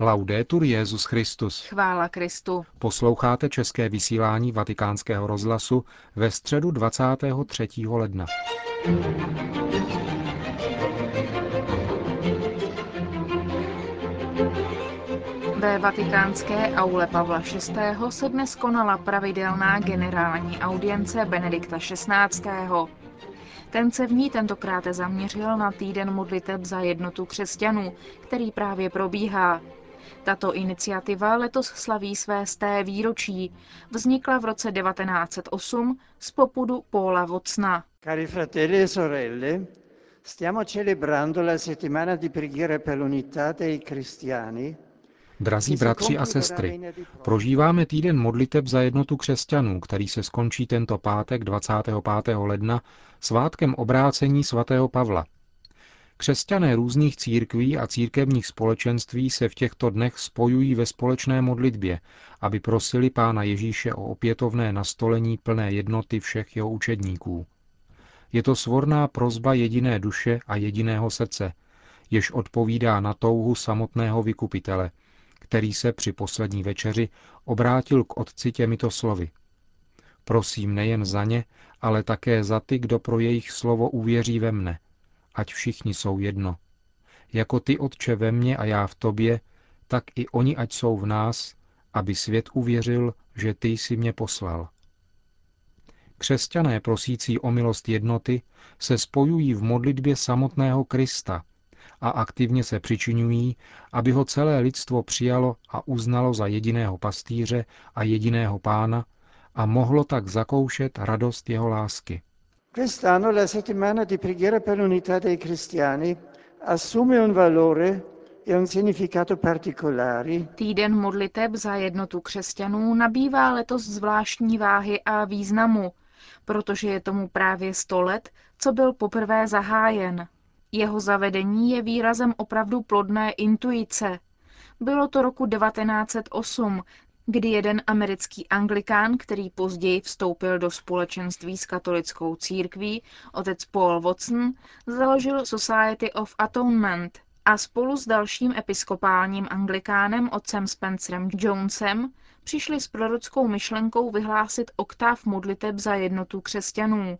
Laudetur Jezus Christus. Chvála Kristu. Posloucháte české vysílání Vatikánského rozhlasu ve středu 23. ledna. Ve vatikánské aule Pavla VI. se dnes konala pravidelná generální audience Benedikta XVI. Ten se v ní tentokrát zaměřil na týden modliteb za jednotu křesťanů, který právě probíhá. Tato iniciativa letos slaví své sté výročí. Vznikla v roce 1908 z popudu Paula Vocna. Cari fratelli e sorelle, stiamo celebrando la settimana di preghiera per l'unità dei cristiani Drazí bratři a sestry, prožíváme týden modliteb za jednotu křesťanů, který se skončí tento pátek 25. ledna svátkem obrácení svatého Pavla. Křesťané různých církví a církevních společenství se v těchto dnech spojují ve společné modlitbě, aby prosili Pána Ježíše o opětovné nastolení plné jednoty všech jeho učedníků. Je to svorná prozba jediné duše a jediného srdce, jež odpovídá na touhu samotného vykupitele – který se při poslední večeři obrátil k otci těmito slovy. Prosím nejen za ně, ale také za ty, kdo pro jejich slovo uvěří ve mne, ať všichni jsou jedno. Jako ty, Otče, ve mně a já v tobě, tak i oni, ať jsou v nás, aby svět uvěřil, že ty jsi mě poslal. Křesťané prosící o milost jednoty se spojují v modlitbě samotného Krista, a aktivně se přičinují, aby ho celé lidstvo přijalo a uznalo za jediného pastýře a jediného pána a mohlo tak zakoušet radost jeho lásky. Quest'anno la settimana di preghiera per l'unità dei cristiani assume un valore e un significato particolari. Týden modliteb za jednotu křesťanů nabývá letos zvláštní váhy a významu, protože je tomu právě sto let, co byl poprvé zahájen. Jeho zavedení je výrazem opravdu plodné intuice. Bylo to roku 1908, kdy jeden americký anglikán, který později vstoupil do společenství s katolickou církví, otec Paul Watson, založil Society of Atonement a spolu s dalším episkopálním anglikánem otcem Spencerem Jonesem přišli s prorockou myšlenkou vyhlásit oktáv modliteb za jednotu křesťanů.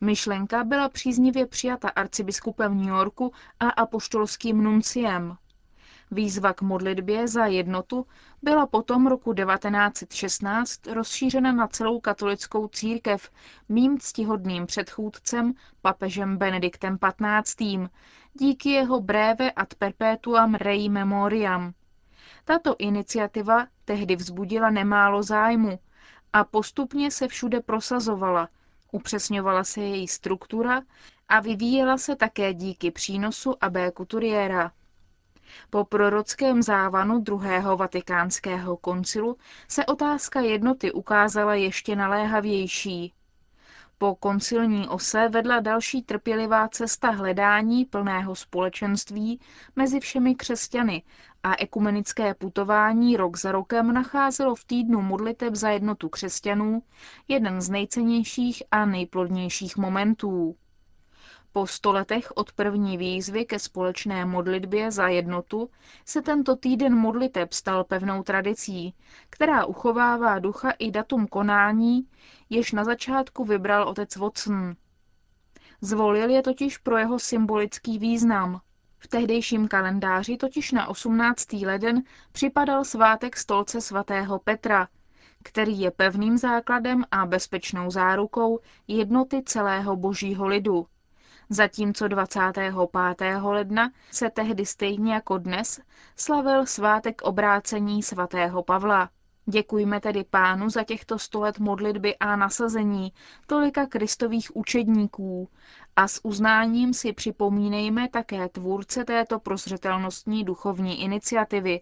Myšlenka byla příznivě přijata arcibiskupem New Yorku a apoštolským nunciem. Výzva k modlitbě za jednotu byla potom roku 1916 rozšířena na celou katolickou církev mým ctihodným předchůdcem papežem Benediktem XV. díky jeho breve ad perpetuam rei memoriam. Tato iniciativa tehdy vzbudila nemálo zájmu a postupně se všude prosazovala – Upřesňovala se její struktura a vyvíjela se také díky přínosu Abbé Couturiera. Po prorockém závanu druhého vatikánského koncilu se otázka jednoty ukázala ještě naléhavější. Po koncilní ose vedla další trpělivá cesta hledání plného společenství mezi všemi křesťany a ekumenické putování rok za rokem nacházelo v týdnu modliteb za jednotu křesťanů jeden z nejcennějších a nejplodnějších momentů. Po stoletech od první výzvy ke společné modlitbě za jednotu se tento týden modliteb stal pevnou tradicí, která uchovává ducha i datum konání, jež na začátku vybral otec Watson. Zvolil je totiž pro jeho symbolický význam. V tehdejším kalendáři totiž na 18. leden připadal svátek stolce svatého Petra, který je pevným základem a bezpečnou zárukou jednoty celého božího lidu. Zatímco 25. ledna se tehdy stejně jako dnes slavil svátek obrácení svatého Pavla. Děkujme tedy pánu za těchto sto let modlitby a nasazení tolika kristových učedníků a s uznáním si připomínejme také tvůrce této prozřetelnostní duchovní iniciativy,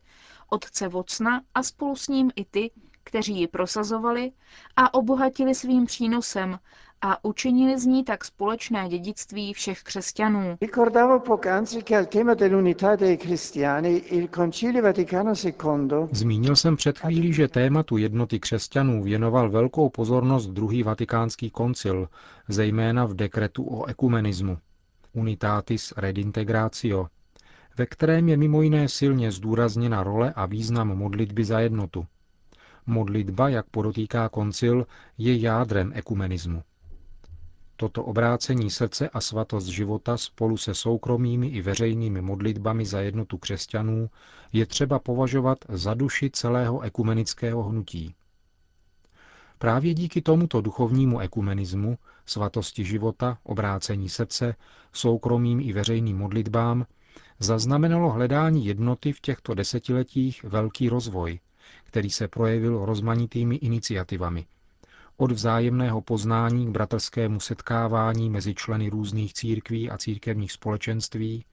otce Vocna a spolu s ním i ty, kteří ji prosazovali a obohatili svým přínosem a učinili z ní tak společné dědictví všech křesťanů. Zmínil jsem před chvílí, že tématu jednoty křesťanů věnoval velkou pozornost druhý vatikánský koncil, zejména v dekretu o ekumenismu. Unitatis redintegratio, ve kterém je mimo jiné silně zdůrazněna role a význam modlitby za jednotu. Modlitba, jak podotýká koncil, je jádrem ekumenismu. Toto obrácení srdce a svatost života spolu se soukromými i veřejnými modlitbami za jednotu křesťanů je třeba považovat za duši celého ekumenického hnutí. Právě díky tomuto duchovnímu ekumenismu, svatosti života, obrácení srdce, soukromým i veřejným modlitbám, zaznamenalo hledání jednoty v těchto desetiletích velký rozvoj, který se projevil rozmanitými iniciativami. Od vzájemného poznání k bratrskému setkávání mezi členy různých církví a církevních společenství,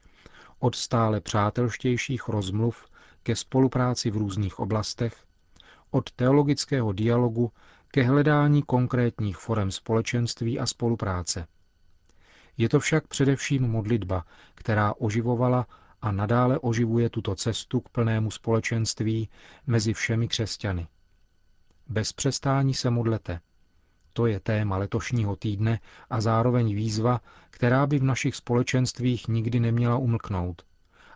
od stále přátelštějších rozmluv ke spolupráci v různých oblastech, od teologického dialogu ke hledání konkrétních forem společenství a spolupráce. Je to však především modlitba, která oživovala a nadále oživuje tuto cestu k plnému společenství mezi všemi křesťany. Bez přestání se modlete. To je téma letošního týdne a zároveň výzva, která by v našich společenstvích nikdy neměla umlknout,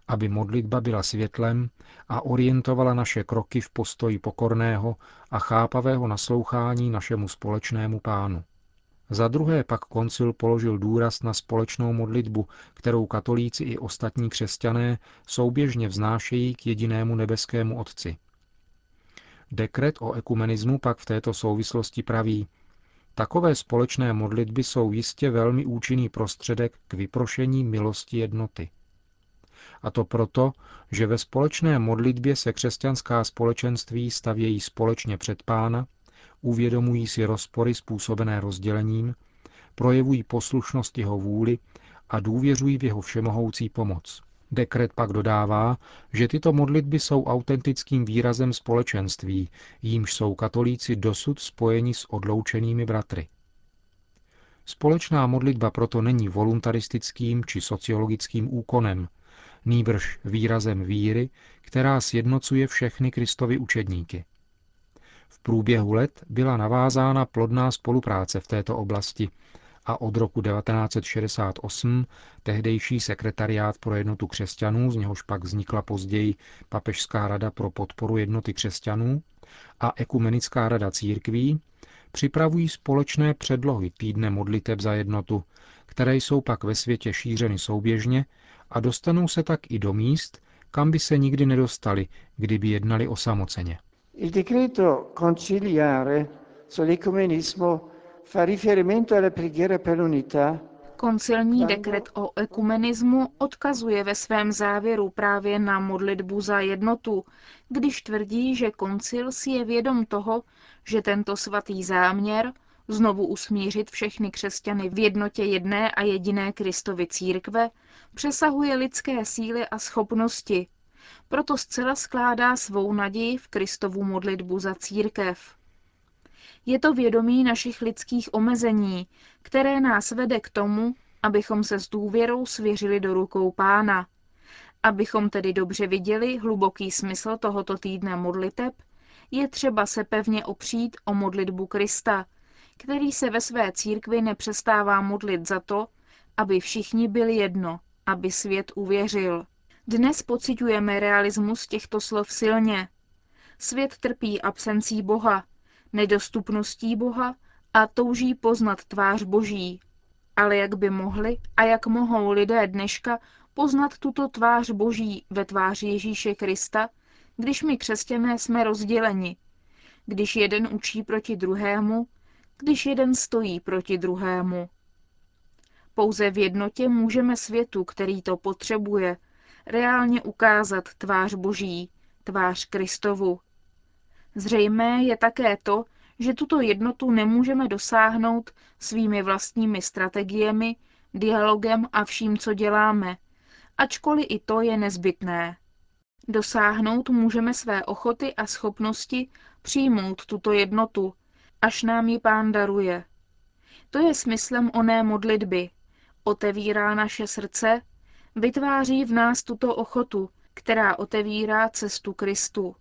aby modlitba byla světlem a orientovala naše kroky v postoji pokorného a chápavého naslouchání našemu společnému pánu. Za druhé pak koncil položil důraz na společnou modlitbu, kterou katolíci i ostatní křesťané souběžně vznášejí k jedinému nebeskému Otci. Dekret o ekumenismu pak v této souvislosti praví, takové společné modlitby jsou jistě velmi účinný prostředek k vyprošení milosti jednoty. A to proto, že ve společné modlitbě se křesťanská společenství stavějí společně před pána uvědomují si rozpory způsobené rozdělením, projevují poslušnost jeho vůli a důvěřují v jeho všemohoucí pomoc. Dekret pak dodává, že tyto modlitby jsou autentickým výrazem společenství, jímž jsou katolíci dosud spojeni s odloučenými bratry. Společná modlitba proto není voluntaristickým či sociologickým úkonem, nýbrž výrazem víry, která sjednocuje všechny Kristovy učedníky. V průběhu let byla navázána plodná spolupráce v této oblasti a od roku 1968 tehdejší sekretariát pro jednotu křesťanů, z něhož pak vznikla později Papežská rada pro podporu jednoty křesťanů a Ekumenická rada církví, připravují společné předlohy týdne modliteb za jednotu, které jsou pak ve světě šířeny souběžně a dostanou se tak i do míst, kam by se nikdy nedostali, kdyby jednali osamoceně. Il decreto conciliare sull'ecumenismo fa riferimento alla preghiera per l'unità. Koncilní dekret o ekumenismu odkazuje ve svém závěru právě na modlitbu za jednotu, když tvrdí, že koncil si je vědom toho, že tento svatý záměr, znovu usmířit všechny křesťany v jednotě jedné a jediné Kristovy církve, přesahuje lidské síly a schopnosti, proto zcela skládá svou naději v Kristovu modlitbu za církev. Je to vědomí našich lidských omezení, které nás vede k tomu, abychom se s důvěrou svěřili do rukou pána. Abychom tedy dobře viděli hluboký smysl tohoto týdne modliteb, je třeba se pevně opřít o modlitbu Krista, který se ve své církvi nepřestává modlit za to, aby všichni byli jedno, aby svět uvěřil. Dnes pociťujeme realismus těchto slov silně. Svět trpí absencí Boha, nedostupností Boha a touží poznat tvář Boží. Ale jak by mohli a jak mohou lidé dneška poznat tuto tvář Boží ve tváři Ježíše Krista, když my křesťané jsme rozděleni, když jeden učí proti druhému, když jeden stojí proti druhému. Pouze v jednotě můžeme světu, který to potřebuje, reálně ukázat tvář Boží, tvář Kristovu. Zřejmé je také to, že tuto jednotu nemůžeme dosáhnout svými vlastními strategiemi, dialogem a vším, co děláme, ačkoliv i to je nezbytné. Dosáhnout můžeme své ochoty a schopnosti přijmout tuto jednotu, až nám ji pán daruje. To je smyslem oné modlitby. Otevírá naše srdce vytváří v nás tuto ochotu, která otevírá cestu Kristu.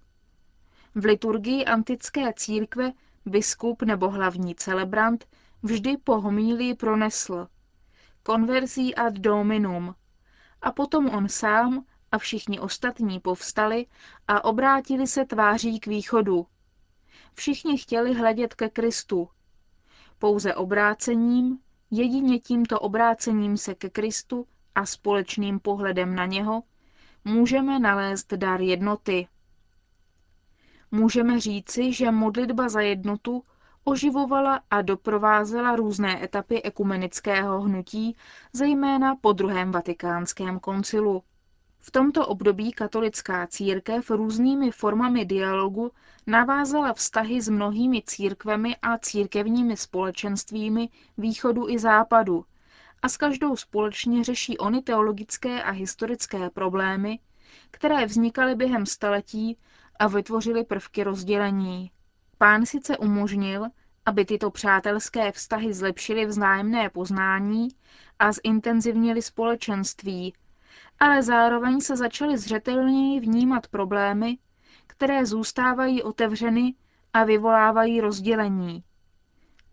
V liturgii antické církve biskup nebo hlavní celebrant vždy po homílii pronesl conversi ad dominum a potom on sám A všichni ostatní povstali a obrátili se tváří k východu. Všichni chtěli hledět ke Kristu. Pouze obrácením, jedině tímto obrácením se ke Kristu a společným pohledem na něho, můžeme nalézt dar jednoty. Můžeme říci, že modlitba za jednotu oživovala a doprovázela různé etapy ekumenického hnutí, zejména po druhém vatikánském koncilu. V tomto období katolická církev různými formami dialogu navázala vztahy s mnohými církvemi a církevními společenstvími východu i západu a s každou společně řeší ony teologické a historické problémy, které vznikaly během staletí a vytvořily prvky rozdělení. Pán sice umožnil, aby tyto přátelské vztahy zlepšily vzájemné poznání a zintenzivnili společenství, ale zároveň se začaly zřetelněji vnímat problémy, které zůstávají otevřeny a vyvolávají rozdělení.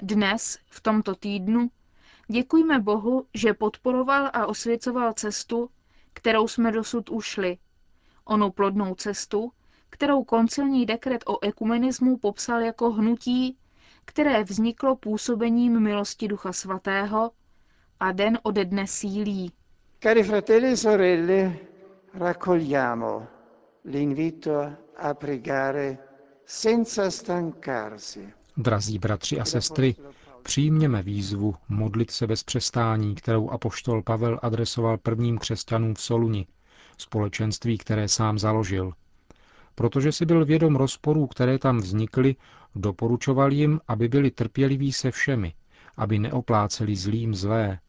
Dnes, v tomto týdnu, děkujme Bohu, že podporoval a osvěcoval cestu, kterou jsme dosud ušli. Onu plodnou cestu, kterou koncilní dekret o ekumenismu popsal jako hnutí, které vzniklo působením milosti Ducha Svatého a den ode dne sílí. Cari fratelli e sorelle, raccogliamo l'invito a pregare senza stancarsi. Drazí bratři a sestry, přijměme výzvu modlit se bez přestání, kterou apoštol Pavel adresoval prvním křesťanům v Soluni, společenství, které sám založil. Protože si byl vědom rozporů, které tam vznikly, doporučoval jim, aby byli trpěliví se všemi, aby neopláceli zlým zlé,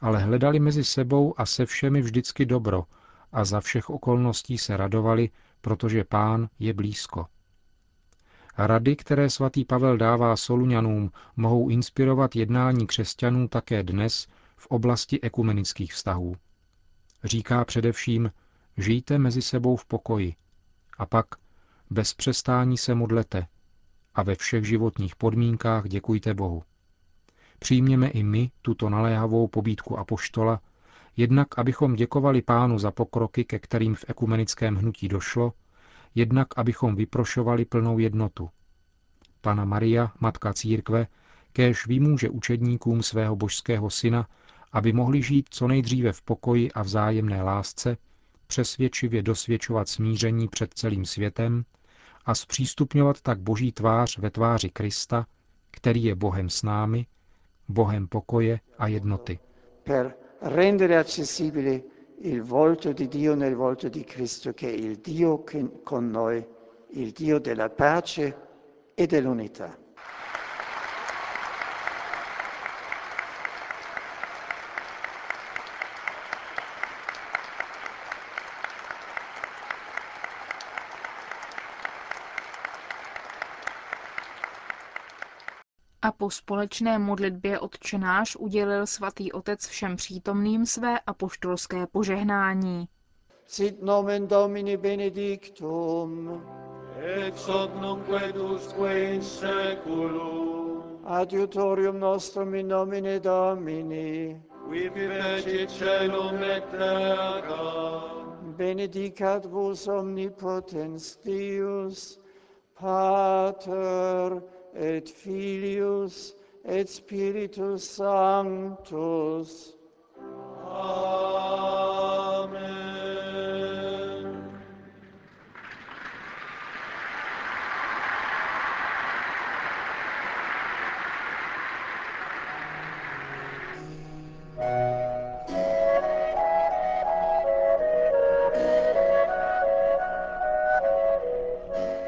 ale hledali mezi sebou a se všemi vždycky dobro a za všech okolností se radovali, protože pán je blízko. Rady, které svatý Pavel dává Soluňanům, mohou inspirovat jednání křesťanů také dnes v oblasti ekumenických vztahů. Říká především, žijte mezi sebou v pokoji a pak bez přestání se modlete a ve všech životních podmínkách děkujte Bohu. Přijměme i my tuto naléhavou pobídku apoštola, jednak abychom děkovali pánu za pokroky, ke kterým v ekumenickém hnutí došlo, jednak abychom vyprošovali plnou jednotu. Pana Maria, matka církve, kéž vymůže učedníkům svého božského syna, aby mohli žít co nejdříve v pokoji a vzájemné lásce, přesvědčivě dosvědčovat smíření před celým světem a zpřístupňovat tak boží tvář ve tváři Krista, který je Bohem s námi, Bohem pokoje a jednoty. Per rendere il volto di Dio nel volto di Cristo, che è il Dio con noi, il Dio della pace e dell'unità. A po společné modlitbě odčenáš udělil svatý otec všem přítomným své apoštolské požehnání. Sit nomen Domini benedictum. Ex hoc nunque dusque in seculum. Adiutorium nostrum in nomine Domini. Qui fecit celum et terra. Benedicat vos omnipotens Deus, Pater et Filius et Spiritus Sanctus. Amen.